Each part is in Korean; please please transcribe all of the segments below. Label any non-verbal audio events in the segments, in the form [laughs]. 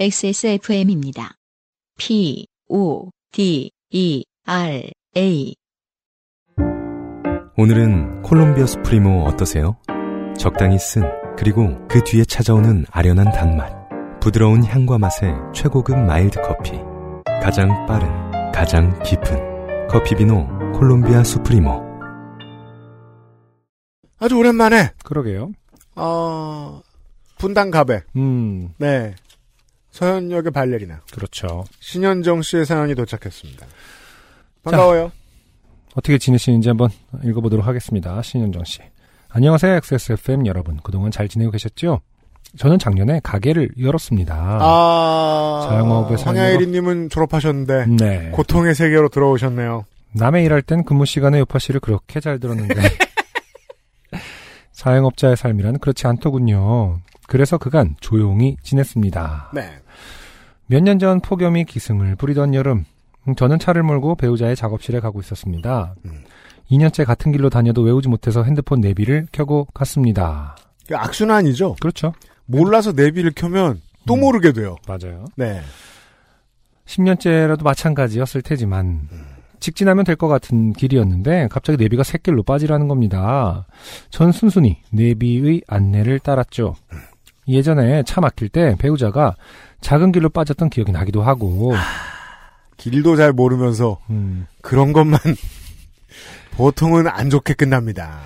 XSFM입니다. P, O, D, E, R, A. 오늘은 콜롬비아 수프리모 어떠세요? 적당히 쓴, 그리고 그 뒤에 찾아오는 아련한 단맛. 부드러운 향과 맛의 최고급 mild 커피. 가장 빠른, 가장 깊은. 커피비노 콜롬비아 수프리모. 아주 오랜만에 그러게요. 어, 분당 가배. 음, 네. 서현역의 발레리나 그렇죠. 신현정 씨의 사연이 도착했습니다. 반가워요. 어떻게 지내시는지 한번 읽어보도록 하겠습니다. 신현정 씨. 안녕하세요, XSFM 여러분. 그동안 잘 지내고 계셨죠? 저는 작년에 가게를 열었습니다. 아, 자영업의 황야일이님은 졸업하셨는데 네. 고통의 세계로 들어오셨네요. 남의 일할 땐 근무 시간에 요파 씨를 그렇게 잘 들었는데 [laughs] 자영업자의 삶이란 그렇지 않더군요. 그래서 그간 조용히 지냈습니다. 네. 몇 년 전 폭염이 기승을 부리던 여름, 음, 저는 차를 몰고 배우자의 작업실에 가고 있었습니다. 음. 2년째 같은 길로 다녀도 외우지 못해서 핸드폰 내비를 켜고 갔습니다. 그 악순환이죠. 그렇죠. 몰라서 내비를 켜면 또 음. 모르게 돼요. 맞아요. 네. 10년째라도 마찬가지였을 테지만 직진하면 될 것 같은 길이었는데 갑자기 내비가 샛길로 빠지라는 겁니다. 전 순순히 내비의 안내를 따랐죠. 예전에 차 막힐 때 배우자가 작은 길로 빠졌던 기억이 나기도 하고 길도 잘 모르면서 음, 그런 것만 [laughs] 보통은 안 좋게 끝납니다.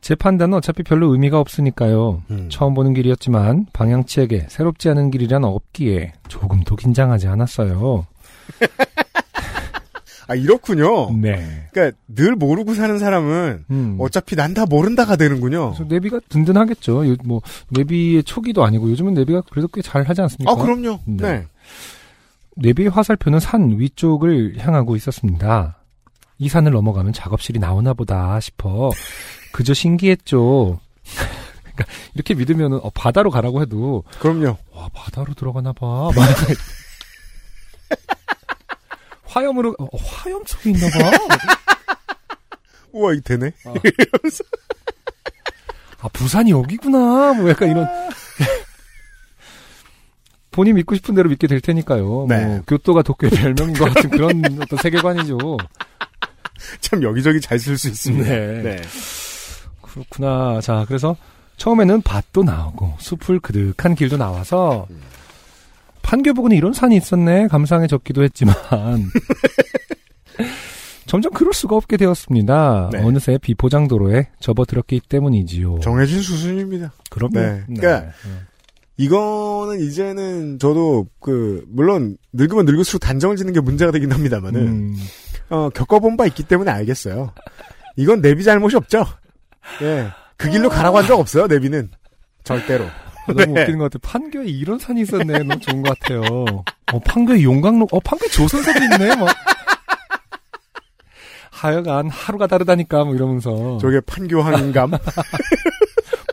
제 판단은 어차피 별로 의미가 없으니까요. 음. 처음 보는 길이었지만 방향치에게 새롭지 않은 길이란 없기에 조금도 긴장하지 않았어요. [laughs] 아 이렇군요. 네. 그러니까 늘 모르고 사는 사람은 음. 어차피 난 다 모른다가 되는군요. 그래서 내비가 든든하겠죠. 요- 뭐 내비의 초기도 아니고 요즘은 내비가 그래도 꽤 잘 하지 않습니까? 아 그럼요. 네. 네. 내비의 화살표는 산 위쪽을 향하고 있었습니다. 이 산을 넘어가면 작업실이 나오나 보다 싶어 그저 신기했죠. [laughs] 그러니까 이렇게 믿으면 어, 바다로 가라고 해도 그럼요. 와 바다로 들어가나 봐. 막 화염으로 어, 화염 속에 있나 봐. [laughs] 우와 이 되네. 아 부산이 여기구나. 뭐 약간 이런 [laughs] 본인 믿고 싶은 대로 믿게 될 테니까요. 네. 뭐 교토가 도쿄의 별명인 것 같은 그런 어떤 세계관이죠. 참 여기저기 잘 쓸 수 있습니다. 네. 네. 그렇구나. 자, 그래서 처음에는 밭도 나오고 숲을 그득한 길도 나와서 판교부근에 이런 산이 있었네 감상해졌기도 했지만 [laughs] 점점 그럴 수가 없게 되었습니다. 네. 어느새 비포장도로에 접어들었기 때문이지요. 정해진 수순입니다. 그럼요. 네. 그러니까 이거는 이제는 저도 그 물론 늙으면 늙을수록 단정을 짓는 게 문제가 되긴 합니다만은 음, 어, 겪어본 바 있기 때문에 알겠어요. 이건 내비 잘못이 없죠. 예. 그 길로 가라고 한 적 없어요. 내비는 절대로. [laughs] 너무 네. 웃기는 것 같아요. 판교에 이런 산이 있었네. 너무 좋은 것 같아요. 어, 판교에 용광로, 어, 판교에 조선석이 있네. 뭐. 하여간 하루가 다르다니까, 뭐 이러면서. 저게 판교항인감.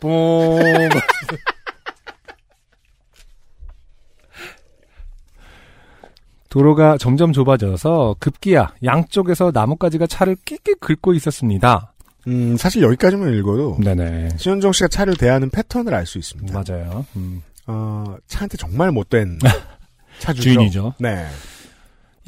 뽕. [laughs] [laughs] 도로가 점점 좁아져서 급기야 양쪽에서 나뭇가지가 차를 끽끽 긁고 있었습니다. 음, 사실 여기까지만 읽어도 네네. 신현정 씨가 차를 대하는 패턴을 알 수 있습니다. 맞아요. 음. 어, 차한테 정말 못된 [laughs] 차주죠. 주인이죠. 네.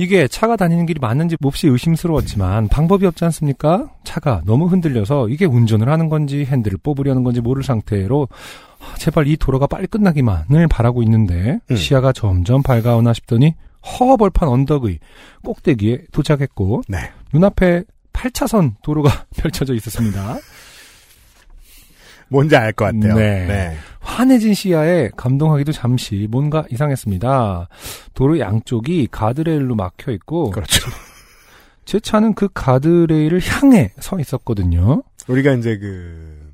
이게 차가 다니는 길이 맞는지 몹시 의심스러웠지만 방법이 없지 않습니까? 차가 너무 흔들려서 이게 운전을 하는 건지 핸들을 뽑으려는 건지 모를 상태로 아, 제발 이 도로가 빨리 끝나기만을 바라고 있는데 음. 시야가 점점 밝아오나 싶더니 허벌판 언덕의 꼭대기에 도착했고 네. 눈앞에 8차선 도로가 [laughs] 펼쳐져 있었습니다. 뭔지 알 것 같아요. 네. 환해진 시야에 감동하기도 잠시 뭔가 이상했습니다. 도로 양쪽이 가드레일로 막혀 있고 그렇죠. 제 차는 그 가드레일을 향해 서 있었거든요. 우리가 이제 그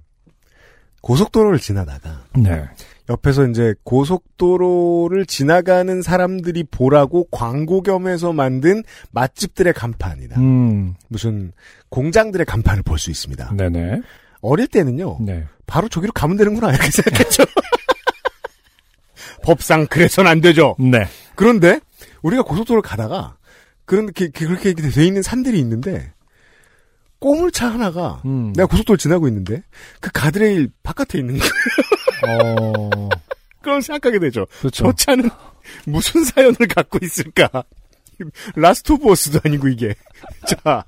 고속도로를 지나다가 네. 옆에서 이제 고속도로를 지나가는 사람들이 보라고 광고 겸해서 만든 맛집들의 간판이나 음, 무슨 공장들의 간판을 볼 수 있습니다. 네네. 어릴 때는요, 네. 바로 저기로 가면 되는구나 이렇게 생각했죠. [laughs] 법상 그래선 안 되죠. 네. 그런데 우리가 고속도로를 가다가 그런 게 그렇게 돼 있는 산들이 있는데 꼬물차 하나가 음. 내가 고속도로 지나고 있는데 그 가드레일 바깥에 있는 거예요. 어, [laughs] 그런 생각하게 되죠. 그렇죠. 저 차는 무슨 사연을 갖고 있을까? 라스트 오브 어스도 아니고 이게. [laughs] 자,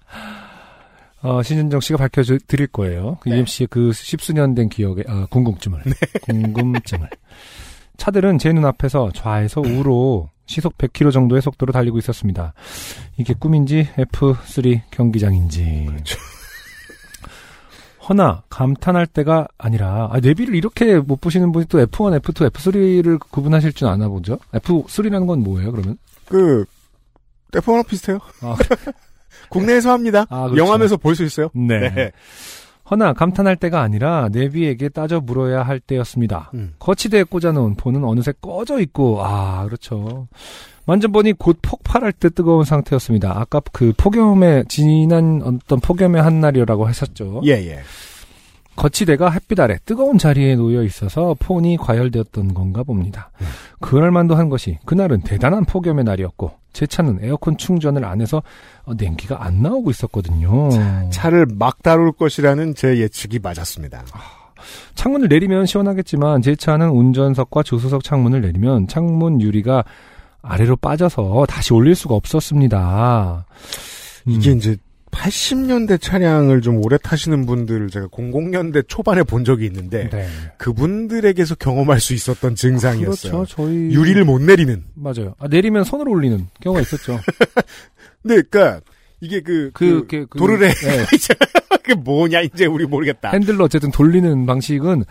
어, 신현정 씨가 밝혀드릴 거예요. 그 네. UMC의 그 십수년 된 기억의 아, 궁금증을. 궁금증을. 차들은 제 눈앞에서 좌에서 우로 시속 100km 정도의 속도로 달리고 있었습니다. 이게 꿈인지 F3 경기장인지. [laughs] 허나 감탄할 때가 아니라 아, 내비를 이렇게 못 보시는 분이 또 F1, F2, F3를 구분하실 줄 아나 보죠? F3라는 건 뭐예요, 그러면? 그, F1랑 비슷해요. 아, [laughs] 국내에서 합니다. 아, 그렇죠. 영화면서 볼 수 있어요. 네. 허나 감탄할 때가 아니라 내비에게 따져 물어야 할 때였습니다. 음. 거치대에 꽂아놓은 폰은 어느새 꺼져 있고, 아, 그렇죠. 완전 보니 곧 폭발할 듯 뜨거운 상태였습니다. 아까 그 폭염의, 지난 어떤 폭염의 한 날이라고 했었죠. 예, 예. 거치대가 햇빛 아래 뜨거운 자리에 놓여 있어서 폰이 과열되었던 건가 봅니다. 그럴만도 한 것이 그날은 대단한 폭염의 날이었고 제 차는 에어컨 충전을 안 해서 어, 냉기가 안 나오고 있었거든요. 차를 막 다룰 것이라는 제 예측이 맞았습니다. 창문을 내리면 시원하겠지만 제 차는 운전석과 조수석 창문을 내리면 창문 유리가 아래로 빠져서 다시 올릴 수가 없었습니다. 음, 이게 이제 80년대 차량을 좀 오래 타시는 분들을 제가 00년대 초반에 본 적이 있는데 네. 그분들에게서 경험할 수 있었던 증상이었어요. 그렇죠. 저희 유리를 못 내리는. 맞아요. 아, 내리면 손으로 올리는 경우가 있었죠. [laughs] 네, 그러니까 이게 그, 그, 그, 그, 그- 도르래 네. [laughs] 그게 뭐냐 이제 우리 모르겠다. 핸들로 어쨌든 돌리는 방식은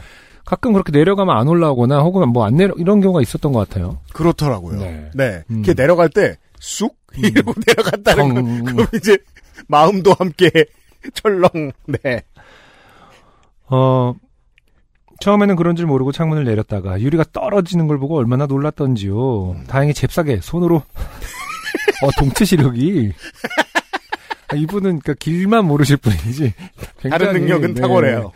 가끔 그렇게 내려가면 안 올라오거나 혹은 뭐 안 내려 이런 경우가 있었던 것 같아요. 그렇더라고요. 네. 네, 음. 이렇게 내려갈 때쑥 이러고 [laughs] 내려갔다는 건 정- 그럼 이제 마음도 함께 [laughs] 철렁. 네. 어, 처음에는 그런 줄 모르고 창문을 내렸다가 유리가 떨어지는 걸 보고 얼마나 놀랐던지요. 다행히 잽싸게 손으로 [laughs] 어 동체 시력이 아, 이분은 그러니까 길만 모르실 분이지 다른 굉장히, 능력은 네. 탁월해요.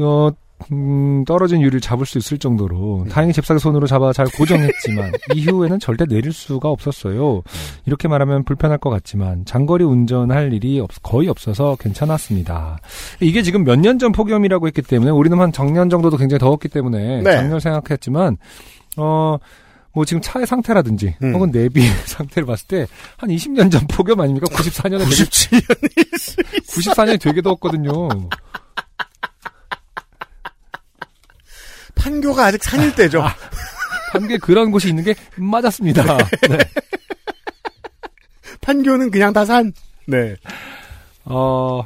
어, 음, 떨어진 유리를 잡을 수 있을 정도로 다행히 잽싸게 손으로 잡아 잘 고정했지만 [laughs] 이후에는 절대 내릴 수가 없었어요. 이렇게 말하면 불편할 것 같지만 장거리 운전할 일이 없- 거의 없어서 괜찮았습니다. 이게 지금 몇 년 전 폭염이라고 했기 때문에 우리는 한 작년 정도도 굉장히 더웠기 때문에 네. 작년 생각했지만 어. 뭐 지금 차의 상태라든지 음. 혹은 내비의 [laughs] 상태를 봤을 때 한 20년 전 폭염 아닙니까? 94년에 97년 94년이 되게 더웠거든요. 판교가 아직 산일 때죠. 한국에 그런 곳이 있는 게 맞았습니다. 네. 판교는 그냥 다 산. 네. 어,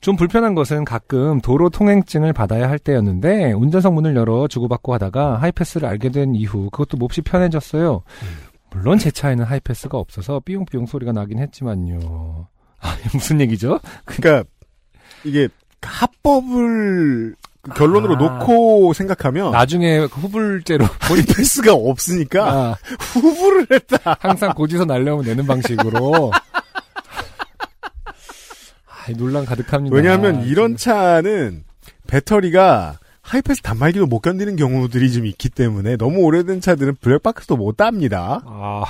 좀 불편한 것은 가끔 도로 통행증을 받아야 할 때였는데 운전석 문을 열어 주고받고 하다가 하이패스를 알게 된 이후 그것도 몹시 편해졌어요. 물론 제 차에는 하이패스가 없어서 삐용삐용 소리가 나긴 했지만요. 아, 무슨 얘기죠? 그러니까 이게 합법을 결론으로 아. 놓고 생각하면 나중에 그 후불제로 [laughs] 하이패스가 없으니까 아, 후불을 했다. 항상 고지서 날려면 내는 방식으로 아, 논란 가득합니다. 왜냐하면 이런 차는 배터리가 하이패스 단말기도 못 견디는 경우들이 좀 있기 때문에 너무 오래된 차들은 블랙박스도 못 답니다. 아,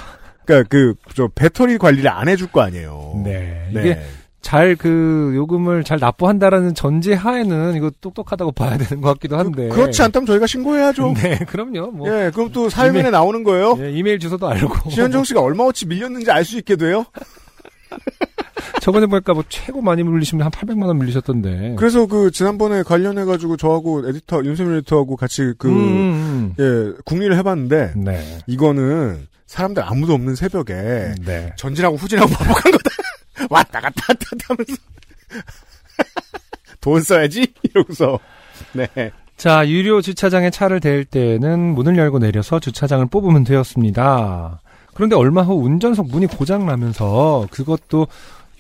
그러니까 그 저 배터리 관리를 안 해줄 거 아니에요. 네. 네. 이게 잘 그 요금을 잘 납부한다라는 전제 하에는 이거 똑똑하다고 봐야 되는 것 같기도 한데. 그 렇지 않다면 저희가 신고해야죠. 네, 그럼요. 뭐 예, 그럼 또 사회면에 나오는 거예요. 예, 이메일 주소도 알고. 신현정 씨가 얼마어치 밀렸는지 알 수 있게 돼요. [laughs] 저번에 보니까 뭐 최고 많이 물리시면 한 800만 원 물리셨던데. 그래서 그 지난번에 관련해 가지고 저하고 에디터 윤세민 에디터하고 같이 그 음, 음, 예, 국리를 해 봤는데 음. 네. 이거는 사람들 아무도 없는 새벽에 네. 전진하고 후진하고 [laughs] 반복한 거다. 왔다 갔다 왔다 갔다 하면서 돈 써야지 이러고서 네. 자, 유료 주차장에 차를 댈 때는 문을 열고 내려서 주차장을 뽑으면 되었습니다. 그런데 얼마 후 운전석 문이 고장 나면서 그것도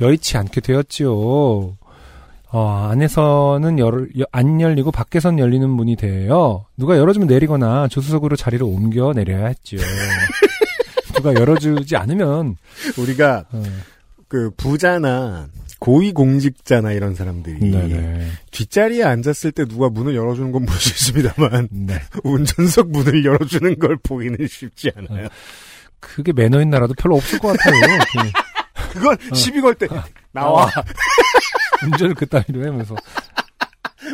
여의치 않게 되었지요. 어, 안에서는 열, 여- 안 열리고 밖에선 열리는 문이 돼요. 누가 열어주면 내리거나 조수석으로 자리를 옮겨 내려야 했지요. 누가 열어주지 않으면, 우리가 어, 그 부자나 고위공직자나 이런 사람들이 네네. 뒷자리에 앉았을 때 누가 문을 열어주는 건 볼 수 있습니다만 [laughs] 네. [laughs] 운전석 문을 열어주는 걸 보기는 쉽지 않아요. 그게 매너인 나라도 별로 없을 것 같아요. 그 [laughs] 그건 시비 걸 때 나와 운전을 그따위로 하면서.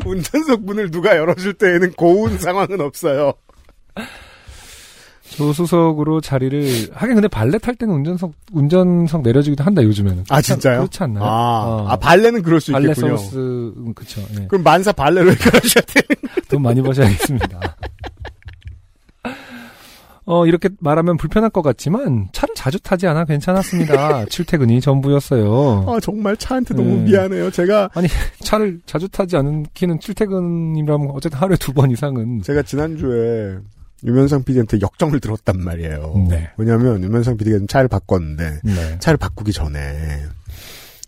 운전석 문을 누가 열어줄 때에는 고운 상황은 없어요. 조수석으로 자리를 하긴 근데 발레 탈 때는 운전석 운전석 내려주기도 한다 요즘에는. 아, 진짜요? 그렇지 않나요? 아, 어. 아, 발레는 그럴 수 발레 있겠군요. 서비스 음, 그쵸. 예. 그럼 만사 발레로 해결하셔야 돼. 돈 많이 버셔야겠습니다. 어, 이렇게 말하면 불편할 것 같지만 차를 자주 타지 않아 괜찮았습니다. [laughs] 출퇴근이 전부였어요. 아, 정말 차한테 너무 음. 미안해요. 제가, 차를 자주 타지 않기는 출퇴근이라면 어쨌든 하루에 두 번 이상은 제가 지난주에 유면상 PD한테 역정을 들었단 말이에요. 네. 왜냐면 유면상 PD가 차를 바꿨는데, 네. 차를 바꾸기 전에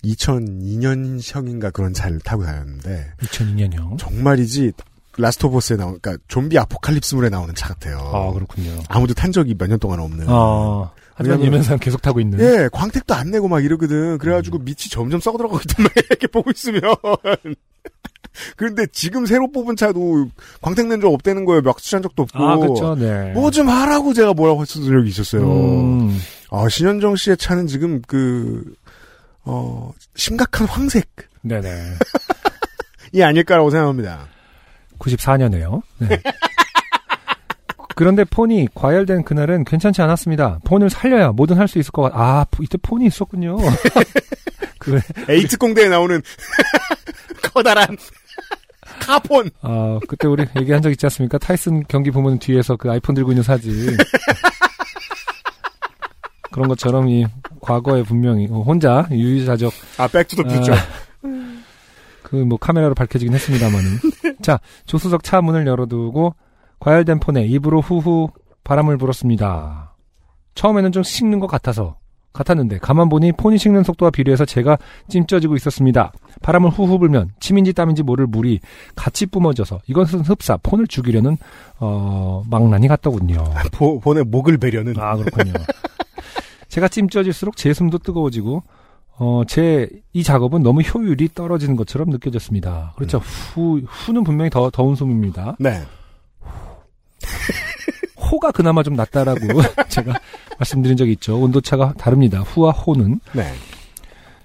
2002년형인가 그런 차를 타고 다녔는데 2002년형. 정말이지 라스트 오브 어스에 나온 그러니까 좀비 아포칼립스물에 나오는 차 같아요. 아, 그렇군요. 아무도 탄 적이 몇 년 동안 없는. 아, 하지만 유면상 계속 타고 있는. 예, 광택도 안 내고 막 이러거든. 그래가지고 음. 밑이 점점 썩어 들어가고 있단 말이야. 이렇게 보고 있으면. [laughs] 그런데 지금 새로 뽑은 차도 광택 낸 적 없다는 거예요. 몇 수한 적도 없고. 아, 그렇죠. 네. 뭐 좀 하라고 제가 뭐라고 했던 적이 있었어요. 음, 아, 신현정 씨의 차는 지금 그, 어, 심각한 황색이 네네. [laughs] 아닐까라고 생각합니다. 94년에요. 네. [laughs] 그런데 폰이 과열된 그날은 괜찮지 않았습니다. 폰을 살려야 뭐든 할 수 있을 것 같, 아, 이때 폰이 있었군요. [laughs] 그래. 에이트 공대에 나오는 [laughs] 커다란 [laughs] 카폰. 아, 그때 우리 얘기한 적 있지 않습니까? 타이슨 경기 보면 뒤에서 그 아이폰 들고 있는 사진. 그런 것처럼 이 과거에 분명히 어, 혼자 유유자적 아, 백투더 퓨처. 그뭐 카메라로 밝혀지긴 했습니다만은. 자, 조수석 차 문을 열어두고 과열된 폰에 입으로 후후 바람을 불었습니다. 처음에는 좀 식는 것 같아서 같았는데 가만 보니 폰이 식는 속도와 비례해서 제가 찜쪄지고 있었습니다. 바람을 후후 불면 침인지 땀인지 모를 물이 같이 뿜어져서 이것은 흡사 폰을 죽이려는 어 망나니 같더군요. 보, 본의 목을 베려는. 아, 그렇군요. 제가 찜쪄질수록 제 숨도 뜨거워지고, 어, 제, 이 작업은 너무 효율이 떨어지는 것처럼 느껴졌습니다. 그렇죠. 후, 후는 분명히 더, 더운 숨입니다. 네. [laughs] 호가 그나마 좀 낫다라고 [laughs] 제가 말씀드린 적이 있죠. 온도차가 다릅니다. 후와 호는. 네.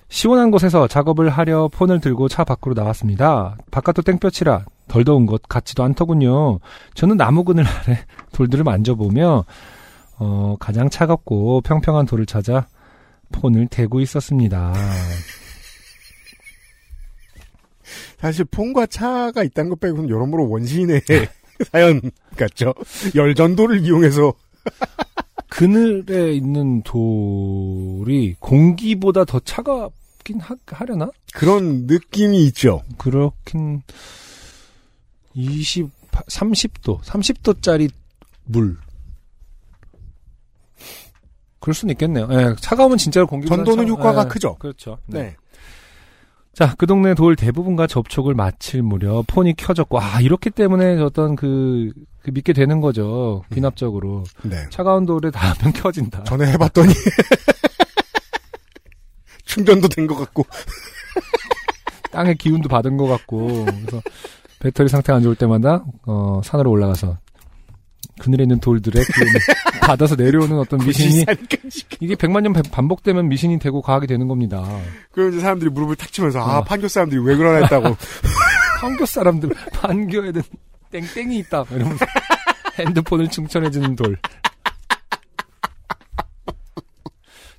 시원한 곳에서 작업을 하려 폰을 들고 차 밖으로 나왔습니다. 바깥도 땡볕이라 덜 더운 것 같지도 않더군요. 저는 나무 그늘 아래 돌들을 만져보며 어, 가장 차갑고 평평한 돌을 찾아 폰을 대고 있었습니다. 사실 폰과 차가 있다는 것 빼고는 여러모로 원시인의 [laughs] [laughs] 사연 같죠. 열전도를 이용해서 그늘에 있는 돌이 공기보다 더 차갑긴 하, 하려나? 그런 느낌이 있죠. 그렇긴 20, 30도, 30도짜리 물. 그럴 수는 있겠네요. 예, 차가우면 진짜로 공기 전도는 효과가 크죠. 그렇죠. 네. 자, 그 동네 돌 대부분과 접촉을 마칠 무렵 폰이 켜졌고, 아, 이렇기 때문에 어떤 그, 그 믿게 되는 거죠. 귀납적으로. 네. 차가운 돌에 닿으면 [laughs] 켜진다. 전에 해봤더니 [laughs] 충전도 된 것 같고 [laughs] 땅의 기운도 받은 것 같고, 그래서 배터리 상태가 안 좋을 때마다, 어, 산으로 올라가서 그늘에 있는 돌들의 기운을 [laughs] 받아서 내려오는 어떤 미신이. 이게 100만 년 반복되면 미신이 되고 과학이 되는 겁니다. 그럼 이제 사람들이 무릎을 탁 치면서 아 어. 판교 사람들이 왜 그러나 했다고 [laughs] 판교 사람들 판교에 는 땡땡이 있다 이러면서 핸드폰을 충전해 주는 돌.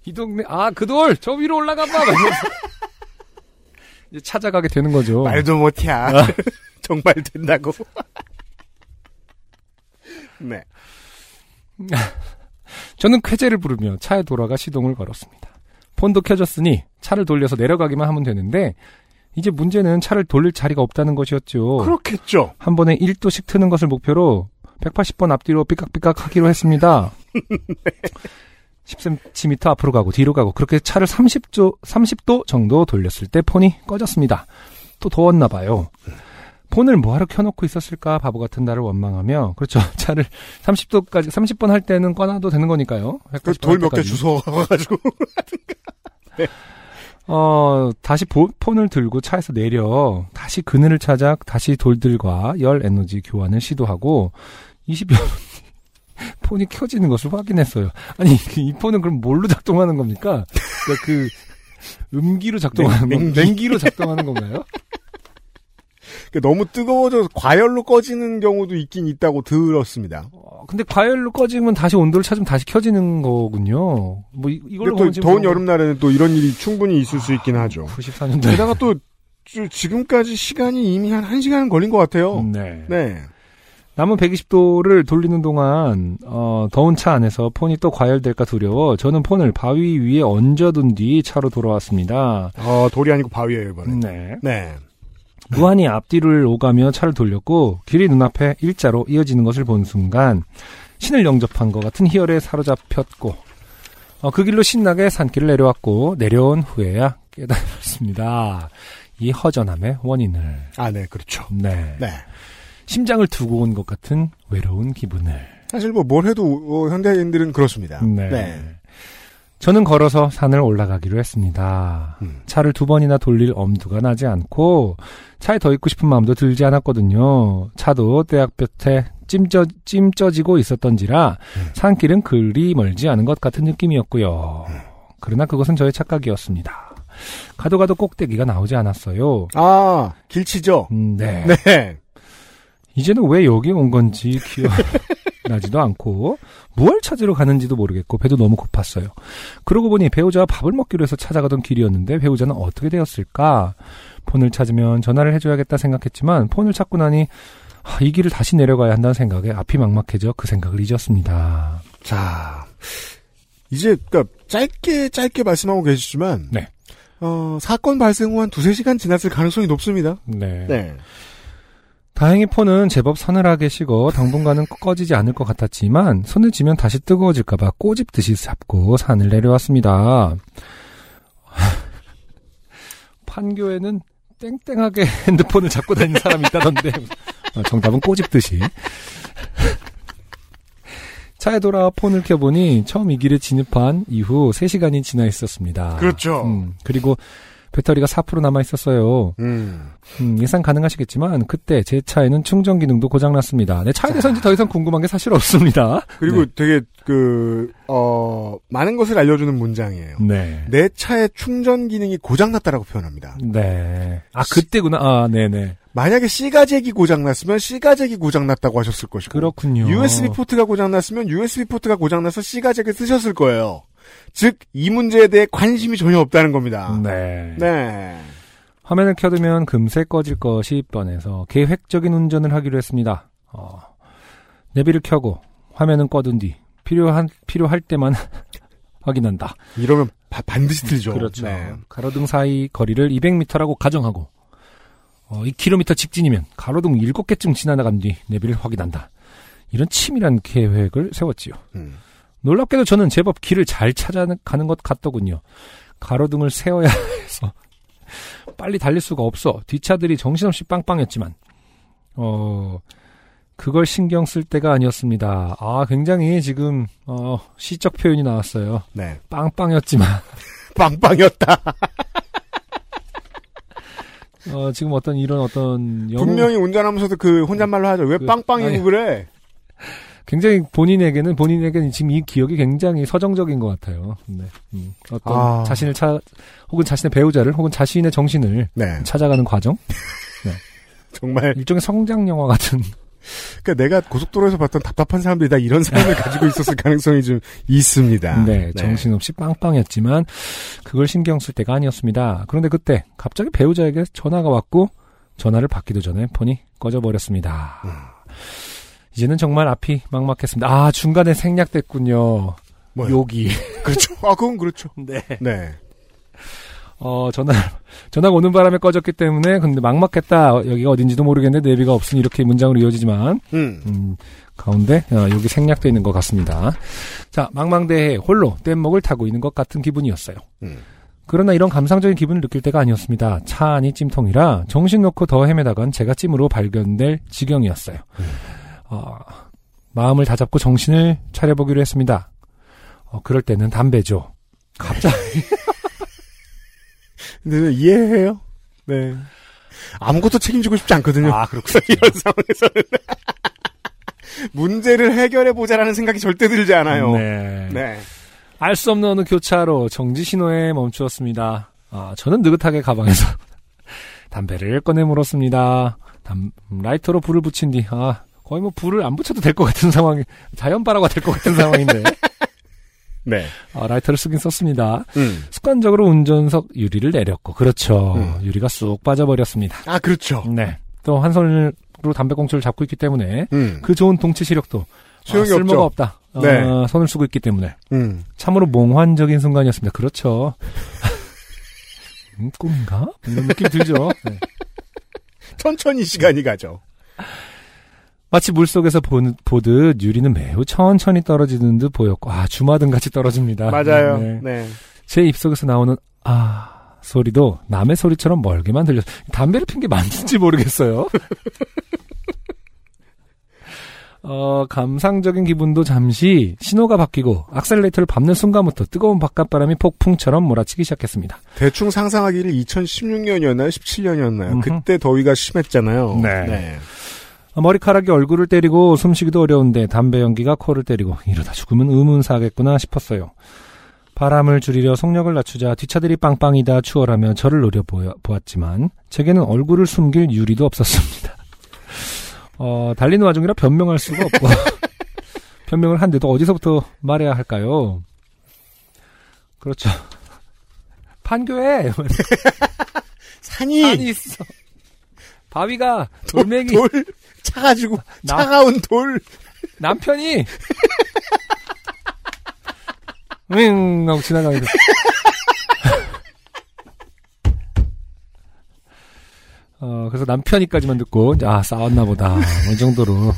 이 동네 아 그 돌 저 위로 올라가 봐. 이러면서 이제 찾아가게 되는 거죠. 말도 못해 아. [laughs] 정말 된다고 네 [laughs] 저는 쾌재를 부르며 차에 돌아가 시동을 걸었습니다. 폰도 켜졌으니 차를 돌려서 내려가기만 하면 되는데 이제 문제는 차를 돌릴 자리가 없다는 것이었죠. 그렇겠죠 한 번에 1도씩 트는 것을 목표로 180번 앞뒤로 삐깍삐깍 하기로 했습니다. [laughs] 10cm 앞으로 가고 뒤로 가고 그렇게 차를 30도, 30도 정도 돌렸을 때 폰이 꺼졌습니다. 또 더웠나 봐요. 폰을 뭐하러 켜놓고 있었을까 바보 같은 나를 원망하며 그렇죠 [laughs] 차를 30도까지 30번 할 때는 꺼놔도 되는 거니까요. 돌 몇 개 주워 와가지고 [laughs] 어, 다시 보- 폰을 들고 차에서 내려 다시 그늘을 찾아 다시 돌들과 열 에너지 교환을 시도하고 20여 분 [laughs] 폰이 켜지는 것을 확인했어요. 아니 그이 폰은 그럼 뭘로 작동하는 겁니까? 그러니까 그 음기로 작동하는 냉- 건 냉기. 냉기로 작동하는 건가요? 그러니까 너무 뜨거워져서 과열로 꺼지는 경우도 있긴 있다고 들었습니다. 어, 근데 과열로 꺼지면 다시 온도를 찾으면 다시 켜지는 거군요. 뭐 이, 이걸로 또 더운 뭐 여름날에는 또 이런 일이 충분히 있을 수 있긴 하죠. 94년대. 게다가 또 지- 지금까지 시간이 이미 한 1시간 걸린 것 같아요. 네. 네. 남은 120도를 돌리는 동안 어, 더운 차 안에서 폰이 또 과열될까 두려워 저는 폰을 바위 위에 얹어둔 뒤 차로 돌아왔습니다. 어, 돌이 아니고 바위예요, 이번엔. 네. 네. 무한히 앞뒤를 오가며 차를 돌렸고 길이 눈앞에 일자로 이어지는 것을 본 순간 신을 영접한 것 같은 희열에 사로잡혔고 어, 그 길로 신나게 산길을 내려왔고 내려온 후에야 깨달았습니다. 이 허전함의 원인을 아, 네, 그렇죠. 네. 네. 심장을 두고 온 것 같은 외로운 기분을 사실 뭐 뭘 해도 어, 현대인들은 그렇습니다. 네. 저는 걸어서 산을 올라가기로 했습니다. 음. 차를 두 번이나 돌릴 엄두가 나지 않고 차에 더 있고 싶은 마음도 들지 않았거든요. 차도 대학볕에 찜쪄, 찜쪄지고 있었던지라 음. 산길은 그리 멀지 않은 것 같은 느낌이었고요. 그러나 그것은 저의 착각이었습니다. 가도 가도 꼭대기가 나오지 않았어요. 아, 길치죠? 음, 네. 네. 이제는 왜 여기 온 건지 기억 [laughs] 나지도 않고 무얼 찾으러 가는지도 모르겠고 배도 너무 고팠어요. 그러고 보니 배우자와 밥을 먹기로 해서 찾아가던 길이었는데 배우자는 어떻게 되었을까? 폰을 찾으면 전화를 해줘야겠다 생각했지만 폰을 찾고 나니 아, 이 길을 다시 내려가야 한다는 생각에 앞이 막막해져 그 생각을 잊었습니다. 자, 이제, 그니까, 짧게, 짧게 말씀하고 계시지만, 네. 어, 사건 발생 후 한 두세 시간 지났을 가능성이 높습니다. 네. 네. 다행히 폰은 제법 서늘하게 식어 당분간은 꺼지지 않을 것 같았지만 손을 쥐면 다시 뜨거워질까봐 꼬집듯이 잡고 산을 내려왔습니다. [laughs] 판교에는 땡땡하게 [laughs] 핸드폰을 잡고 다니는 사람이 있다던데 어, 정답은 꼬집듯이 [laughs] 차에 돌아와 폰을 켜보니 처음 이 길에 진입한 이후 3시간이 지나 있었습니다. 그렇죠. 음, 그리고 배터리가 4% 남아 있었어요. 음. 음, 예상 가능하시겠지만 그때 제 차에는 충전 기능도 고장 났습니다. 내 차에 대해서 이제 더 이상 궁금한 게 사실 없습니다. 그리고 되게, 그, 어, 많은 것을 알려주는 문장이에요. 네. 내 차의 충전 기능이 고장 났다라고 표현합니다. 네. 아 그때구나. 아 네네. 만약에 C가잭이 고장났으면 C가잭이 고장났다고 하셨을 것이고. 그렇군요. USB 포트가 고장났으면 USB 포트가 고장나서 C가잭을 쓰셨을 거예요. 즉, 이 문제에 대해 관심이 전혀 없다는 겁니다. 네. 네. 화면을 켜두면 금세 꺼질 것이 뻔해서 계획적인 운전을 하기로 했습니다. 어, 내비를 켜고 화면은 꺼둔 뒤 필요한 필요할 때만 [laughs] 확인한다. 이러면 바- 반드시 틀죠. 그렇죠. 네. 가로등 사이 거리를 200m라고 가정하고 어, 2km 직진이면 가로등 7개쯤 지나간 뒤 내비를 확인한다. 이런 치밀한 계획을 세웠지요. 음. 놀랍게도 저는 제법 길을 잘 찾아가는 것 같더군요. 가로등을 세워야 해서 빨리 달릴 수가 없어 뒷차들이 정신없이 빵빵했지만 어 그걸 신경 쓸 때가 아니었습니다. 아 굉장히 지금 어 시적 표현이 나왔어요. 네. 빵빵했지만 [laughs] 빵빵이었다. 어, 지금 어떤 이런 어떤 영어 분명히 운전하면서도 그 혼잣말로 하죠. 왜 그- 빵빵이고 아니. 그래? 굉장히 본인에게는 본인에게는 지금 이 기억이 굉장히 서정적인 것 같아요. 네. 음, 어떤 아. 자신을 차 혹은 자신의 배우자를 혹은 자신의 정신을 네. 찾아가는 과정 [laughs] 정말. 일종의 성장 영화 같은 그러니까 내가 고속도로에서 봤던 답답한 사람들이 다 이런 삶을 [laughs] 가지고 있었을 가능성이 좀 있습니다. 네, 정신없이 빵빵했지만 그걸 신경 쓸 때가 아니었습니다. 그런데 그때 갑자기 배우자에게 전화가 왔고 전화를 받기도 전에 폰이 꺼져 버렸습니다. 음. 이제는 정말 앞이 막막했습니다. 아 중간에 생략됐군요. 뭐요? 욕이. [laughs] 그렇죠. 아, 그건 그렇죠. [laughs] 네. 네. 어, 전화, 전화가 오는 바람에 꺼졌기 때문에, 근데 막막했다. 여기가 어딘지도 모르겠는데, 내비가 없으니 이렇게 문장으로 이어지지만, 음. 음, 가운데, 어, 여기 생략되어 있는 것 같습니다. 자, 망망대해 홀로 뗏목을 타고 있는 것 같은 기분이었어요. 음. 그러나 이런 감상적인 기분을 느낄 때가 아니었습니다. 차 안이 찜통이라 정신 놓고 더 헤매다간 제가 찜으로 발견될 지경이었어요. 어, 마음을 다잡고 정신을 차려보기로 했습니다. 어, 그럴 때는 담배죠. 갑자기. 근데 이해해요? 네. 아무것도 책임지고 싶지 않거든요. 아, 그렇군요. [laughs] 이런 상황에서는. [laughs] 문제를 해결해보자라는 생각이 절대 들지 않아요. 네. 네. 알 수 없는 어느 교차로 정지 신호에 멈추었습니다. 아, 저는 느긋하게 가방에서 [laughs] 담배를 꺼내 물었습니다. 담, 라이터로 불을 붙인 뒤, 아, 거의 뭐 불을 안 붙여도 될 것 같은 상황이, 자연바라가 될 것 같은 상황인데, [laughs] 네. 아, 라이터를 쓰긴 썼습니다. 음. 습관적으로 운전석 유리를 내렸고, 그렇죠. 음. 유리가 쑥 빠져버렸습니다. 아, 그렇죠. 네. 또 한 손으로 담배꽁초를 잡고 있기 때문에, 음. 그 좋은 동체 시력도 소용이 아, 쓸모가 없죠. 없다. 어, 네. 손을 쓰고 있기 때문에. 음. 참으로 몽환적인 순간이었습니다. 그렇죠. [laughs] 음, 꿈인가? 이런 느낌 들죠. [laughs] 네. 천천히 시간이 가죠. 마치 물속에서 보, 보듯 유리는 매우 천천히 떨어지는 듯 보였고, 아, 주마등 같이 떨어집니다. 맞아요. 네. 네. 제 입속에서 나오는, 아, 소리도 남의 소리처럼 멀게만 들렸어요. 담배를 핀 게 맞는지 모르겠어요. [laughs] 어, 감상적인 기분도 잠시 신호가 바뀌고 악셀레이터를 밟는 순간부터 뜨거운 바깥바람이 폭풍처럼 몰아치기 시작했습니다. 대충 상상하기를 2016년이었나요? 17년이었나요? 음흠. 그때 더위가 심했잖아요. 네. 어, 머리카락이 얼굴을 때리고 숨쉬기도 어려운데 담배 연기가 코를 때리고 이러다 죽으면 의문사겠구나 싶었어요. 바람을 줄이려 속력을 낮추자 뒷차들이 빵빵이다 추월하며 저를 노려보았지만 제게는 얼굴을 숨길 유리도 없었습니다. [laughs] 어, 달리는 와중이라 변명할 수가 없고 [laughs] 변명을 한데도 어디서부터 말해야 할까요? 그렇죠. 판교에 [laughs] 산이, 산이 있어. 바위가 돌멩이 돌, 차가지고, 나- 차가운 돌. 남편이 응 하고 지나가는 거. 어 그래서 남편이까지만 듣고 아 싸웠나 보다 뭐이 정도로 음.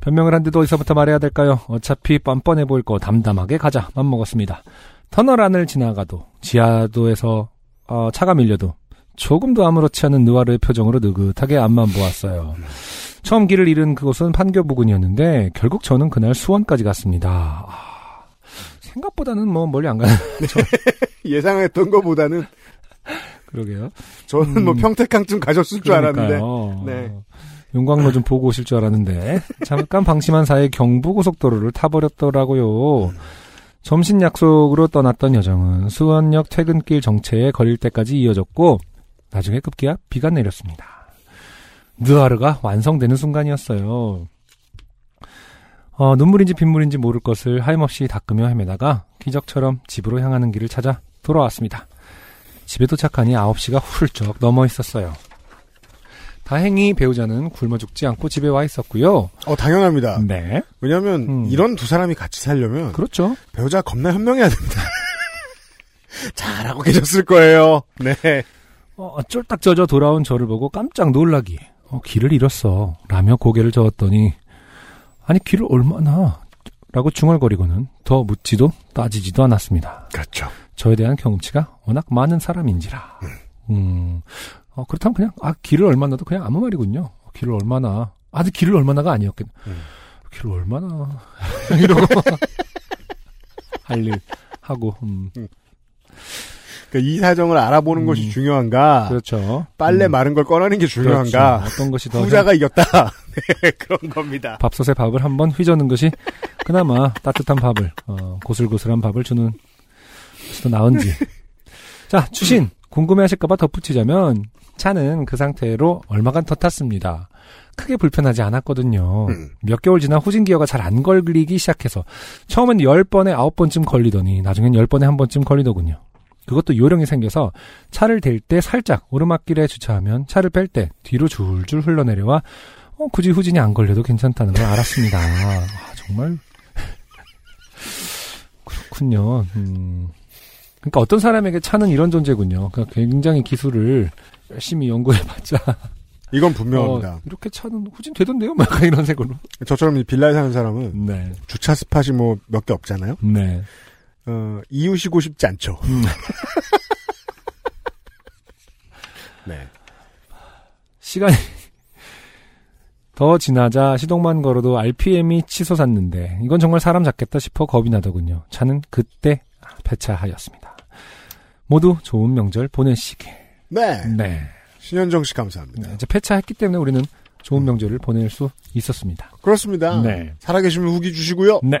변명을 한데도 어디서부터 말해야 될까요? 어차피 뻔뻔해 보일 거 담담하게 가자 맘 먹었습니다. 터널 안을 지나가도 지하도에서 어, 차가 밀려도 조금도 아무렇지 않은 느와르의 표정으로 느긋하게 앞만 보았어요. 처음 길을 잃은 그곳은 판교 부근이었는데 결국 저는 그날 수원까지 갔습니다. 아, 생각보다는 뭐 멀리 안 가는 [laughs] 예상했던 것보다는 그러게요. 저는 뭐 음. 평택항쯤 가셨을 줄 알았는데. 그러니까요. 네. 용광로 좀 보고 오실 줄 알았는데 잠깐 방심한 사이에 경부고속도로를 타버렸더라고요. 점심 약속으로 떠났던 여정은 수원역 퇴근길 정체에 걸릴 때까지 이어졌고 나중에 급기야 비가 내렸습니다. 느아르가 완성되는 순간이었어요. 어, 눈물인지 빗물인지 모를 것을 하염없이 닦으며 헤매다가 기적처럼 집으로 향하는 길을 찾아 돌아왔습니다. 집에 도착하니 9시가 훌쩍 넘어 있었어요. 다행히 배우자는 굶어 죽지 않고 집에 와 있었고요. 어, 당연합니다. 네. 왜냐면, 음. 이런 두 사람이 같이 살려면, 그렇죠. 배우자 겁나 현명해야 됩니다. [laughs] 잘하고 계셨을 거예요. 네. 어, 쫄딱 젖어 돌아온 저를 보고 깜짝 놀라기에 어, 길을 잃었어 라며 고개를 저었더니 아니 길을 얼마나 라고 중얼거리고는 더 묻지도 따지지도 않았습니다. 그렇죠. 저에 대한 경험치가 워낙 많은 사람인지라. 음, 어, 그렇다면 그냥, 아, 길을 얼마나도 그냥 아무 말이군요. 어, 길을 얼마나. 아, 근데 길을 얼마나가 아니었겠. 음. 길을 얼마나. [laughs] 이러고. 할일 하고, 음, 그러니까 이 사정을 알아보는 음. 것이 중요한가, 그렇죠. 빨래 음, 마른 걸 꺼내는 게 중요한가, 그렇죠. 어떤 것이 더. 후자가 이겼다. [laughs] 네, 그런 겁니다. 밥솥에 밥을 한번 휘저는 것이 그나마 따뜻한 밥을, 어, 고슬고슬한 밥을 주는 것이 더 나은지. 자, 주신. 궁금해하실까봐 덧붙이자면, 차는 그 상태로 얼마간 더 탔습니다. 크게 불편하지 않았거든요. 음. 몇 개월 지나 후진 기어가 잘 안 걸리기 시작해서 처음엔 10번에 9번쯤 걸리더니 나중엔 10번에 한 번쯤 걸리더군요. 그것도 요령이 생겨서 차를 댈 때 살짝 오르막길에 주차하면 차를 뺄 때 뒤로 줄줄 흘러내려와 어, 굳이 후진이 안 걸려도 괜찮다는 걸 알았습니다. [laughs] 아, 정말 그렇군요. 음. 그러니까 어떤 사람에게 차는 이런 존재군요. 그러니까 굉장히 기술을 열심히 연구해봤자 이건 분명합니다. 어, 이렇게 차는 후진 되던데요? 막 약간 이런 색으로. 저처럼 이 빌라에 사는 사람은 네, 주차 스팟이 뭐 몇 개 없잖아요. 네. 어, 이웃이고 싶지 않죠. 음. [laughs] 네. 시간이 더 지나자 시동만 걸어도 RPM이 치솟았는데 이건 정말 사람 잡겠다 싶어 겁이 나더군요. 차는 그때 폐차하였습니다. 모두 좋은 명절 보내시길. 네. 네. 신현정 씨 감사합니다. 네, 이제 폐차했기 때문에 우리는 좋은 명절을 보낼 수 있었습니다. 그렇습니다. 네. 살아계시면 후기 주시고요. 네.